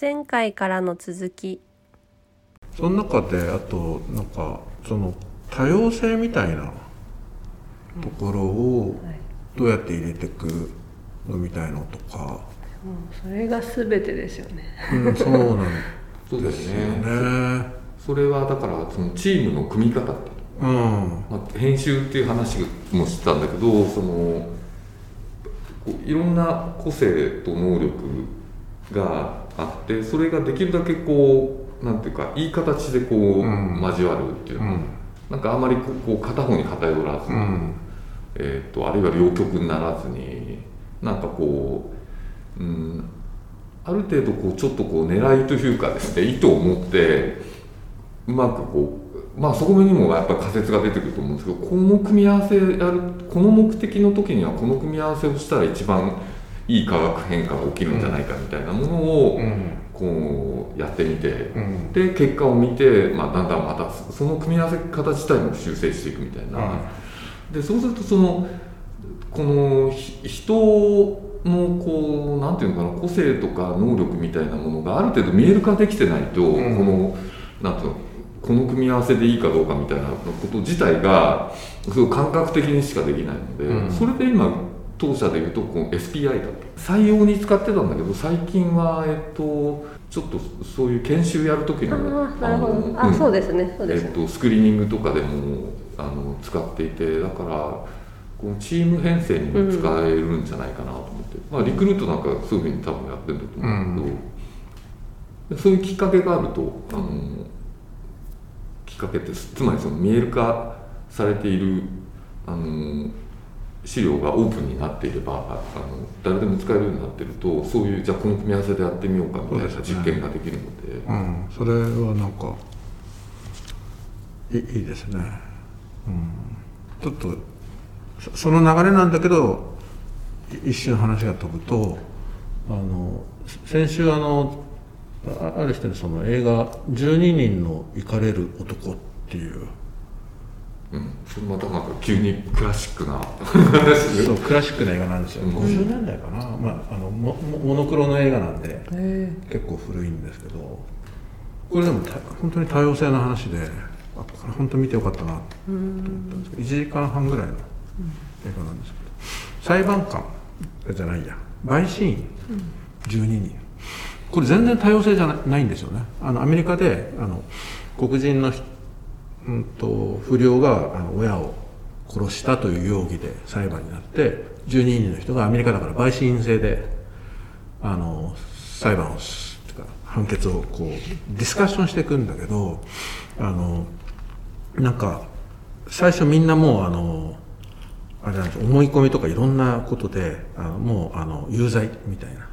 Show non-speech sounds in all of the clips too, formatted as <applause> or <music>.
前回からの続き。その中であとなんかその多様性みたいなところをどうやって入れていくのみたいのとか、もうそれが全てですよね。うん、そうなんそうですよねね。それはだからそのチームの組み方っていう。うん。まあ、編集っていう話もしてたんだけどそのこういろんな個性と能力があってそれができるだけこうなんていうかいい形でこう、ん。交わるっていうの、うん。なんかあまりこう片方に偏らず、うん。えー、とあるいは両極にならずになんかこう、うん、ある程度こうちょっとこう狙いというかですね意図を持ってうまくこうまあそこにもやっぱり仮説が出てくると思うんですけどこの組み合わせやるこの目的の時にはこの組み合わせをしたら一番いい化学変化が起きるんじゃないかみたいなものをうん。こうやってみて。うん。で結果を見て、まあ、だんだんまたその組み合わせ方自体も修正していくみたいな、でそうするとそのこのひ人のこうなんていうのかな個性とか能力みたいなものがある程度見える化できてないと、うん。このなんていうのこの組み合わせでいいかどうかみたいなこと自体がすごい感覚的にしかできないので、うん。それで今当社でいうとこの SPI だった採用に使ってたんだけど最近はえっとちょっとそういう研修やる時あのあそうですね。そうですね、えっと、スクリーニングとかでもあの使っていてだからこのチーム編成にも使えるんじゃないかなと思って、まあ、リクルートなんかそういうふうに多分やってるんだと思うんだけど、そういうきっかけがあるとあのきっかけってつまりその見える化されているあの資料がオープンになっていればあの誰でも使えるようになってるとそういうじゃあこの組み合わせでやってみようかみたいな実験ができるので。うん、それはなんかいいですね、うん、ちょっとその流れなんだけど一瞬話が飛ぶとあの先週あのある人にその映画「12人の怒れる男」っていううん、それまたなんか急にクラシックな。話でそうクラシックな映画なんですよ、うん。50年代かな、まあ、あのモモモノクロの映画なんでへ結構古いんですけどこれでもた本当に多様性の話であこれ本当見てよかったなと思ったんですけど1時間半ぐらいの映画なんですけど裁判官じゃないや。陪審員。12人。これ全然多様性じゃなないんですよね。あのアメリカであの黒人の人うんと不良があの親を殺したという容疑で裁判になって12人の人がアメリカだから陪審員制であの裁判をしてか判決をこうディスカッションしていくんだけどあのなんか最初みんなもうあのあれなんです思い込みとかいろんなことであのもうあの有罪みたいな、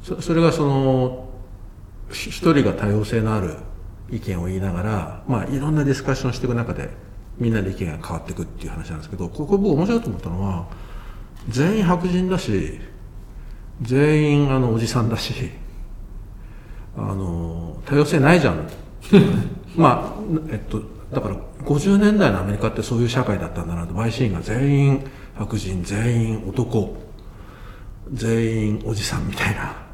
そそれがそのひ一人が多様性のある意見を言いながら、まあ、いろんなディスカッションしていく中でみんなで意見が変わっていくっていう話なんですけどここ僕面白いと思ったのは全員白人だし全員あのおじさんだしあの多様性ないじゃん。<laughs> まあえっとだから50年代のアメリカってそういう社会だったんだなと。陪審員が全員白人全員男全員おじさんみたいな。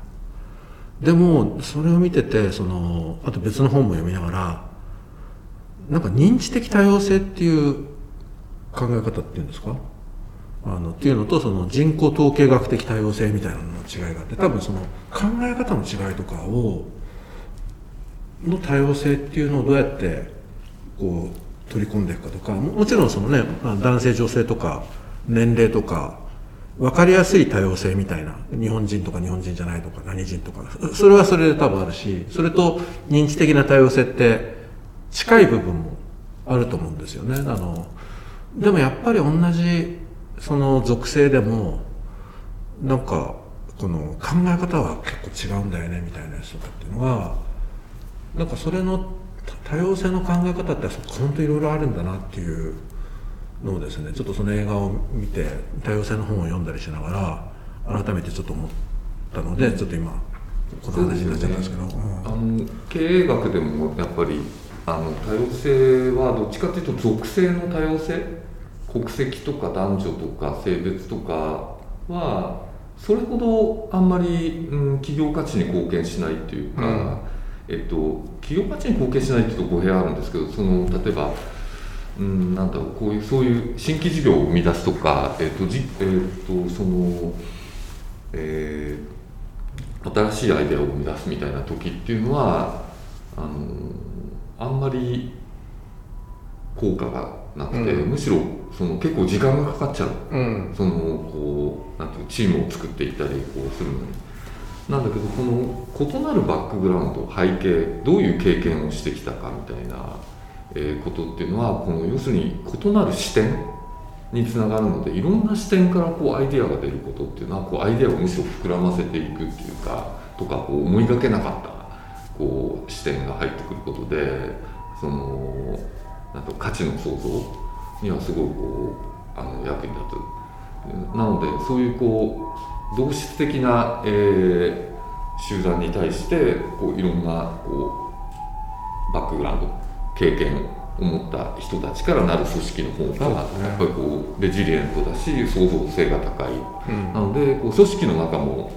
でもそれを見ててそのあと別の本も読みながらなんか認知的多様性っていう考え方っていうんですか？あのっていうのとその人口統計学的多様性みたいなのの違いがあって多分その考え方の違いとかをの多様性っていうのをどうやってこう取り込んでいくかとかもちろんそのね男性女性とか年齢とか分かりやすい多様性みたいな。日本人とか日本人じゃないとか何人とか。それはそれで多分あるしそれと認知的な多様性って近い部分もあると思うんですよね。あのでもやっぱり同じその属性でもなんかこの考え方は結構違うんだよねみたいなやつとかっていうのがなんかそれの多様性の考え方って本当いろいろあるんだなっていうのをですね。ちょっとその映画を見て多様性の本を読んだりしながら改めてちょっと思ったのでちょっと今この話になっちゃったんですけど、うん。あの経営学でもやっぱりあの多様性はどっちかというと属性の多様性？国籍とか男女とか性別とかはそれほどあんまり、うん、企業価値に貢献しないっていうか、えっと、企業価値に貢献しないっていうと語弊あるんですけどその例えば、うん、なんだろうこういうそういう新規事業を生み出すとか、えっとじえっと、その、えー新しいアイデアを生み出すみたいな時っていうのはあのあんまり効果がなくて、うん。むしろその結構時間がかかっちゃううんそのこうなんていうチームを作っていったりこうするのに。なんだけどこの異なるバックグラウンド背景どういう経験をしてきたかみたいな、えことっていうのはこの要するに異なる視点につながるのでいろんな視点からこうアイデアが出ることっていうのはこうアイデアをむしろ膨らませていくっていうかとかこう思いがけなかったこう視点が入ってくることでそのなんと価値の創造にはすごいこうあの役に立つ。なのでそういうこう同質的な、えー集団に対してこういろんなこうバックグラウンド経験を持った人たちからなる組織の方がやっぱりこうレジリエントだし創造性が高い、うん。なのでこう組織の中も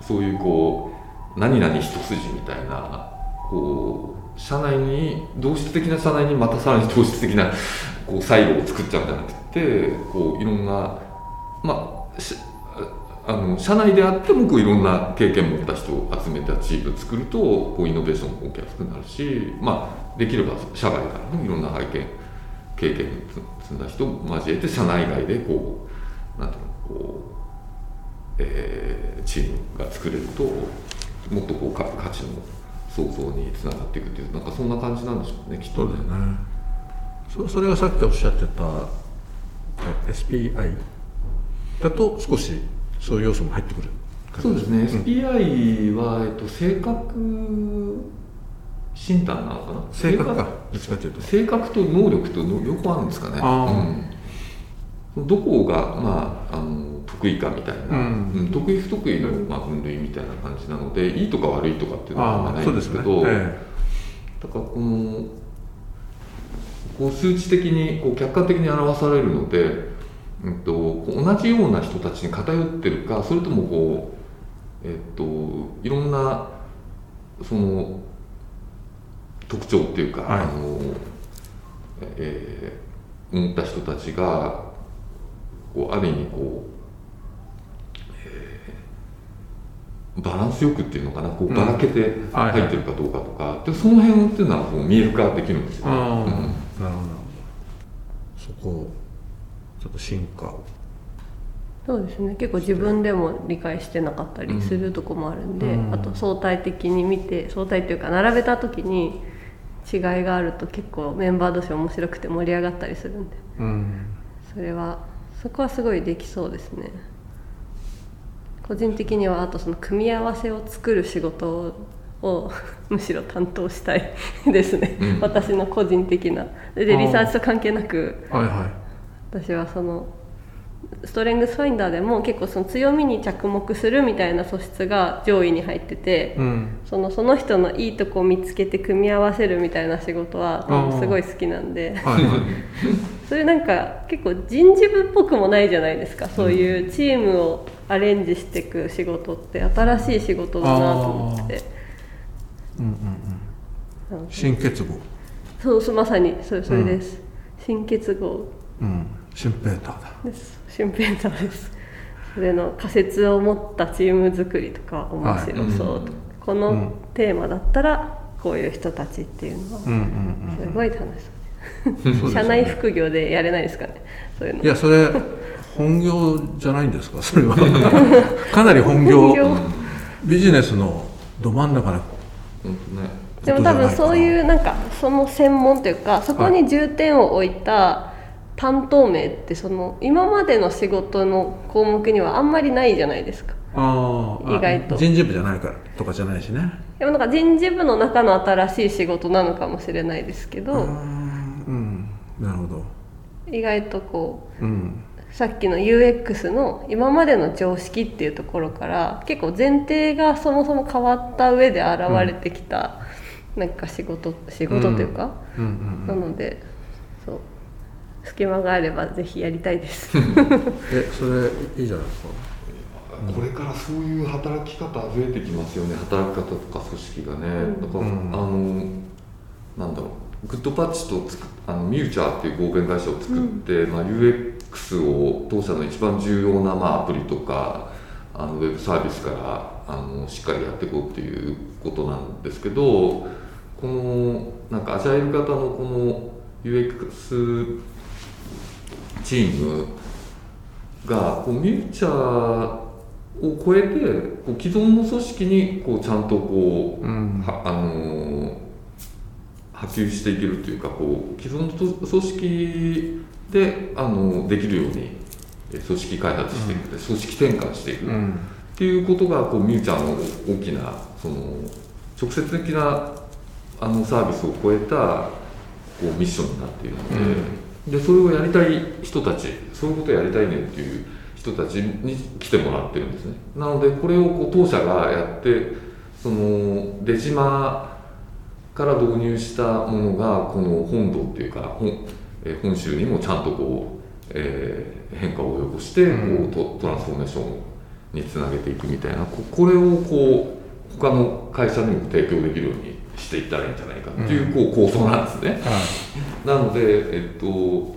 そういうこう何々一筋みたいなこう社内に同質的な社内にまたさらに同質的なこうサイロを作っちゃうんじゃなくてこういろんなまあしあの社内であってもこういろんな経験を持った人を集めたチームを作るとこうイノベーションも起きやすくなるし、まあ、できれば社外からもいろんな背景経験を積んだ人を交えて社内外でこうなんていうのこう、えーチームが作れるともっとこう価値の創造につながっていくっていうなんかそんな感じなんでしょうねきっとそうだよね。それがさっきおっしゃってた SPI だと少しそういう要素も入ってくるそうですね、SPI は、えっと、性格診断なのかな？性格か。性格と能力との両方あるんですかね、あうん、どこが、まあ、あの得意かみたいな、うん。うん。得意不得意の、まあ、分類みたいな感じなのでいいとか悪いとかっていうのはないんですけど、え。だからこのこう数値的にこう客観的に表されるので、うん、と同じような人たちに偏ってるかそれともこう、えっといろんなその特徴っていうか、はい。あのえー持った人たちがこうある意味こう、えーバランスよくっていうのかなこうばらけてはい入ってるかどうかとか、でその辺っていうのはこう見える化できるんですよね。そこをちょっと進化を。そうですね。結構自分でも理解してなかったりするとこもあるんで、うん。あと相対的に見て相対というか並べた時に違いがあると結構メンバー同士面白くて盛り上がったりするんで。うん。それはそこはすごいできそうですね。個人的にはあとその組み合わせを作る仕事を <laughs> むしろ担当したいですね、うん。私の個人的な。でリサーチと関係なくはいはい私はそのストレングスファインダーでも結構その強みに着目するみたいな素質が上位に入ってて、うん。そのその人のいいとこを見つけて組み合わせるみたいな仕事はすごい好きなんで。はいはい。<laughs> それなんか結構人事部っぽくもないじゃないですか。そういうチームをアレンジしていく仕事って新しい仕事だなと思ってうんうんうん。新結合。そうそうまさに。それそれです、新結合。うんシンペーターだ。です。シュンペンターです。それの仮説を持ったチーム作りとか面白そうと、はい。うんこのうん。テーマだったらこういう人たちっていうのはすごい楽しそうね。社内副業でやれないですかね。そういうの。いやそれ本業じゃないんですかそれは。<laughs> かなり本業。本業。ビジネスのど真ん中なね。でも多分そういうなんかその専門というかそこに重点を置いた担当名ってその今までの仕事の項目にはあんまりないじゃないですか。あーあ意外と。人事部じゃないからとかじゃないしね。でもなんか人事部の中の新しい仕事なのかもしれないですけどうーんうんなるほど。意外とこうん。うさっきの UX の今までの常識っていうところから結構前提がそもそも変わった上で現れてきた、なんか仕事仕事というか、うん。うん。なので隙間があればぜひやりたいです。<laughs> えそれいいじゃないですか。これからそういう働き方増えてきますよね。働き方とか組織がね、だから、あのなんだろう。グッドパッチとつくあのミューチャーっていう合弁会社を作って、まあ、UX を当社の一番重要な、まあ、アプリとかあのウェブサービスからあのしっかりやっていこうっていうことなんですけどこのなんかアジャイル型のこの UX チームがこうミューチャーを超えてこう既存の組織にこうちゃんとこう、うん、はあの波及していけるというかこう既存の組織であのできるように組織開発していく、うん、組織転換していく、うん、っていうことがこうミューチャーの大きなその直接的なあのサービスを超えたこうミッションになっているので。うんでそれをやりたい人たちそういうことをやりたいねっていう人たちに来てもらってるんですね。なのでこれをこう当社がやってその出島から導入したものがこの本土っていうか本本州にもちゃんとこう、えー、変化を及ぼしてこうトトランスフォーメーションにつなげていくみたいなこれをこう他の会社にも提供できるようにしていったらいいんじゃないかっていうこう構想なんですね。なので、えっと、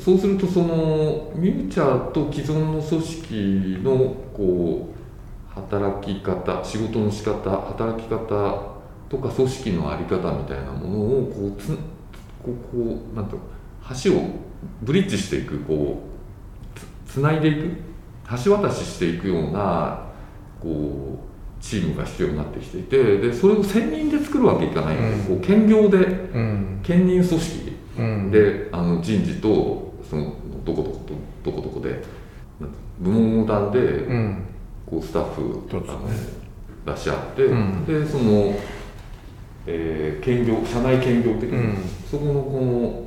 そうするとそのミューチャーと既存の組織のこう働き方仕事の仕方働き方とか組織の在り方みたいなものをこうつこうこうなんていう橋をブリッジしていくこうつないでいく橋渡ししていくようなこうチームが必要になってきていてでそれを専任で作るわけいかないので、うん、こう兼業で、うん、兼任組織。で、あの人事とそのどこどことどこどこで部門横断で、こうスタッフ、あの出し合って、でその、えー、兼業社内兼業的に、そこのこの、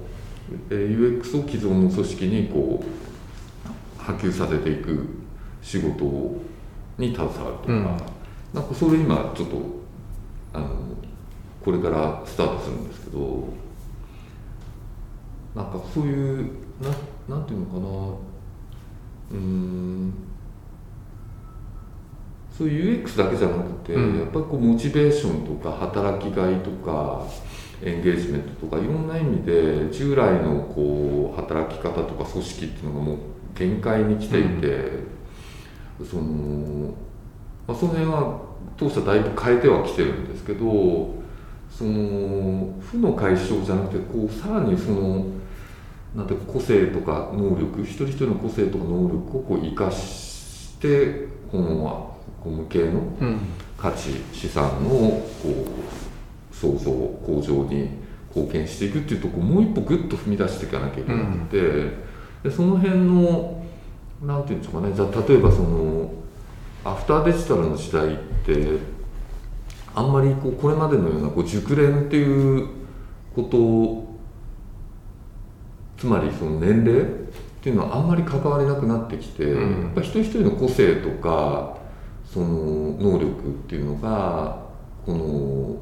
えー、UX を既存の組織にこう波及させていく仕事に携わるとか。なんかそれ今ちょっとあのこれからスタートするんですけどなんかそういうななんていうのかなうんそういう UX だけじゃなくて、うん、やっぱりこうモチベーションとか働きがいとかエンゲージメントとかいろんな意味で従来のこう働き方とか組織っていうのがもう限界に来ていて、うん、そのまあ、その辺は当社だいぶ変えてはきてるんですけどその負の解消じゃなくてこうさらにそのなんて個性とか能力一人一人の個性とか能力をこう生かしてこの向けの価値、うん、資産のこう創造向上に貢献していくっていうとこもう一歩グッと踏み出していかなきゃいけなくて、うん、でその辺のなんていうんでしょうかね。じゃあ例えばそのアフターデジタルの時代ってあんまりこうこれまでのようなこう熟練っていうことつまりその年齢っていうのはあんまり関わりなくなってきて、うん、やっぱ一人一人の個性とかその能力っていうのがこの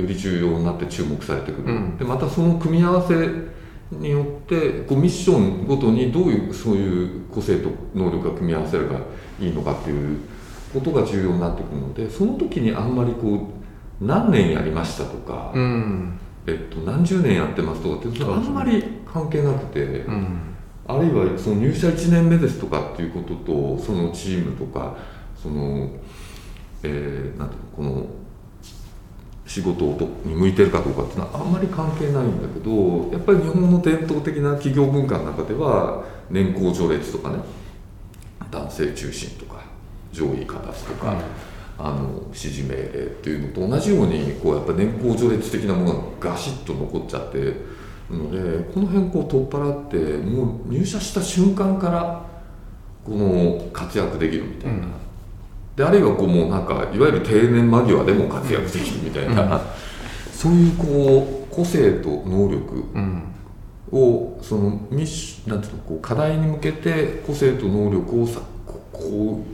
より重要になって注目されてくる、うん、でまたその組み合わせによってこうミッションごとにどういうそういう個性と能力が組み合わせるがいいのかっていうことが重要になってくるのでその時にあんまりこう何年やりましたとか、うん、えっと、何十年やってますとかってあんまり関係なくて、うん、あるいはその入社1年目ですとかっていうこととそのチームとかその、えー、なんていうのこの仕事に向いてるかどうかっていうのはあんまり関係ないんだけどやっぱり日本の伝統的な企業文化の中では年功序列とかね男性中心とか上位形とか、うん、あの指示命令っていうのと同じようにこうやっぱ年功序列的なものがガシッと残っちゃってのでこの辺こう取っ払ってもう入社した瞬間からこの活躍できるみたいな。うんであるいはこうもうなんかいわゆる定年間際でも活躍できるみたいな、うん、そういうこう個性と能力をそのミッシなんていうのこう課題に向けて個性と能力をさこ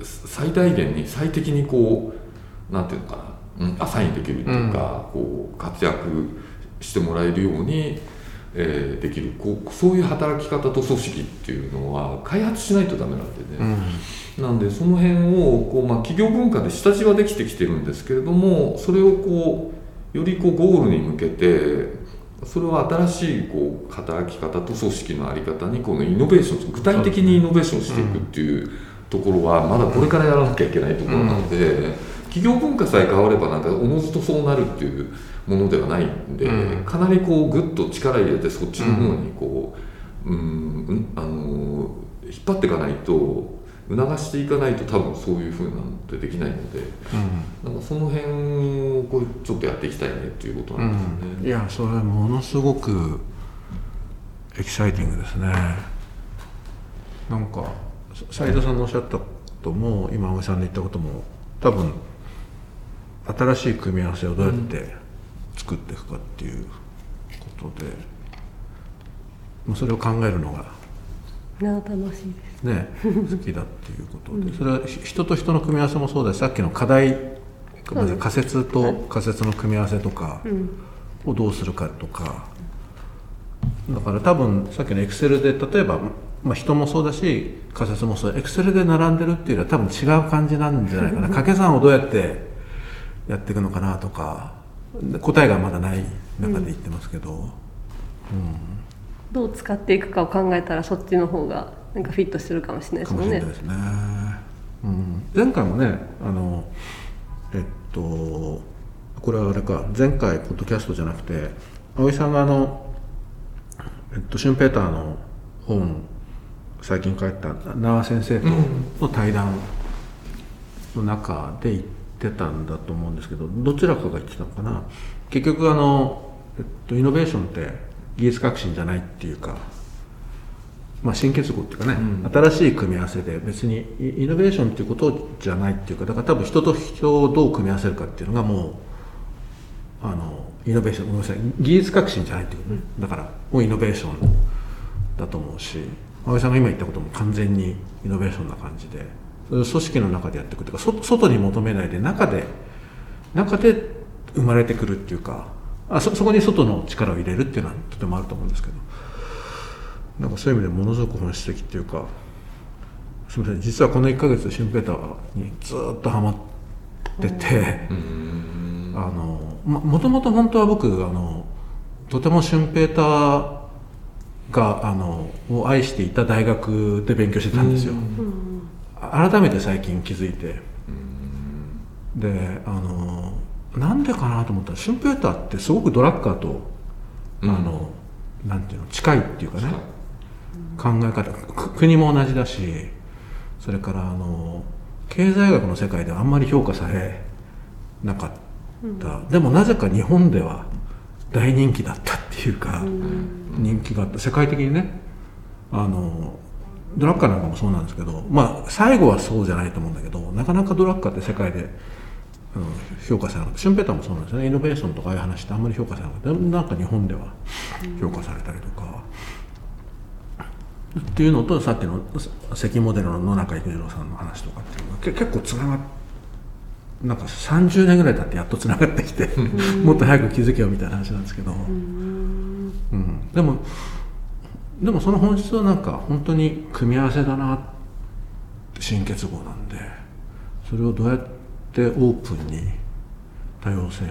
う最大限に最適にこうなんていうのかな、うん、アサインできるというか、うん、こう活躍してもらえるように、えーできるこうそういう働き方と組織っていうのは開発しないとダメなんでね、なんでその辺をこう、まあ、企業文化で下地はできてきてるんですけれどもそれをこうよりこうゴールに向けてそれを新しいこう働き方と組織の在り方にこのイノベーション具体的にイノベーションしていくっていうところはまだこれからやらなきゃいけないところなので、企業文化さえ変わればなんかおのずとそうなるっていうものではないんで、うん。かなりこうぐっと力入れてそっちの方にこう、うんうんあの引っ張っていかないと促していかないと多分そういうふうなのってできないのでなんかその辺をこうちょっとやっていきたいねっていうことうなんですよん、いね。やそれはものすごくエキサイティングですね。なんか斉藤さんのおっしゃったことも今青井さんの言ったことも多分新しい組み合わせをどうやって作っていくかっていうことで、もうそれを考えるのがな楽しいです。ね、好きだっていうことで、それはひ人と人の組み合わせもそうだしさっきの課題仮説と仮説の組み合わせとかうん。をどうするかとかだから多分さっきのエクセルで例えば、まあ、人もそうだし仮説もそうエクセルで並んでるっていうよりは多分違う感じなんじゃないかな。<laughs> 掛け算をどうやってやっていくのかなとか答えがまだない中で言ってますけど、どう使っていくかを考えたらそっちの方がなんかフィットしてるかもしれないですかもねですね。うん、前回もねあのえっとこれはあれか前回ポッドキャストじゃなくて葵さんがあの、えっと、シュンペーターの本最近書いた縄先生との対談の中で言ってたんだと思うんですけどどちらかが言ってたのかな。結局あの、えっと、イノベーションって技術革新じゃないっていうかまあ、新結合っていうかね、うん。新しい組み合わせで別にイイノベーションっていうことじゃないっていうかだから多分人と人をどう組み合わせるかっていうのがもうあのイノベーションごめんなさい技術革新じゃないっていうね。だからもうイノベーションだと思うし青井さんが今言ったことも完全にイノベーションな感じで組織の中でやっていくっていうかそ外に求めないで中で中で生まれてくるっていうかあそそこに外の力を入れるっていうのはとてもあると思うんですけど。なんかそういう意味でものすごく本質的っていうかすみません実はこの1ヶ月シュンペーターにずっとハマってて、うん。あのももともと本当は僕あのとてもシュンペーターがあのを愛していた大学で勉強してたんですよ、あ改めて最近気づいて。であのなんでかなと思ったらシュンペーターってすごくドラッカーと、うん。あのなんていうの近いっていうかね、考え方く国も同じだしそれからあの経済学の世界ではあんまり評価されなかった、でもなぜか日本では大人気だったっていうか、人気があった。世界的にねあのドラッカーなんかもそうなんですけどまあ最後はそうじゃないと思うんだけどなかなかドラッカーって世界で、うん、評価されなかったシュンペーターもそうなんですよね。イノベーションとかああいう話ってあんまり評価されなかったでもなんか日本では評価されたりとか。っていうのとさっきの関モデルの野中育次郎さんの話とかっていうのがけ結構つながっなんか30年ぐらい経ってやっとつながってきてもっと早く気づけよみたいな話なんですけど、うん。でもでもその本質はなんか本当に組み合わせだな新結合なんでそれをどうやってオープンに多様性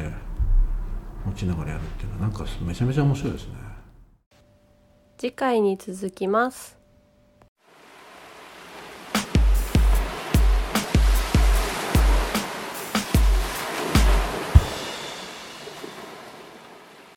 持ちながらやるっていうのはなんかめちゃめちゃ面白いですね。次回に続きます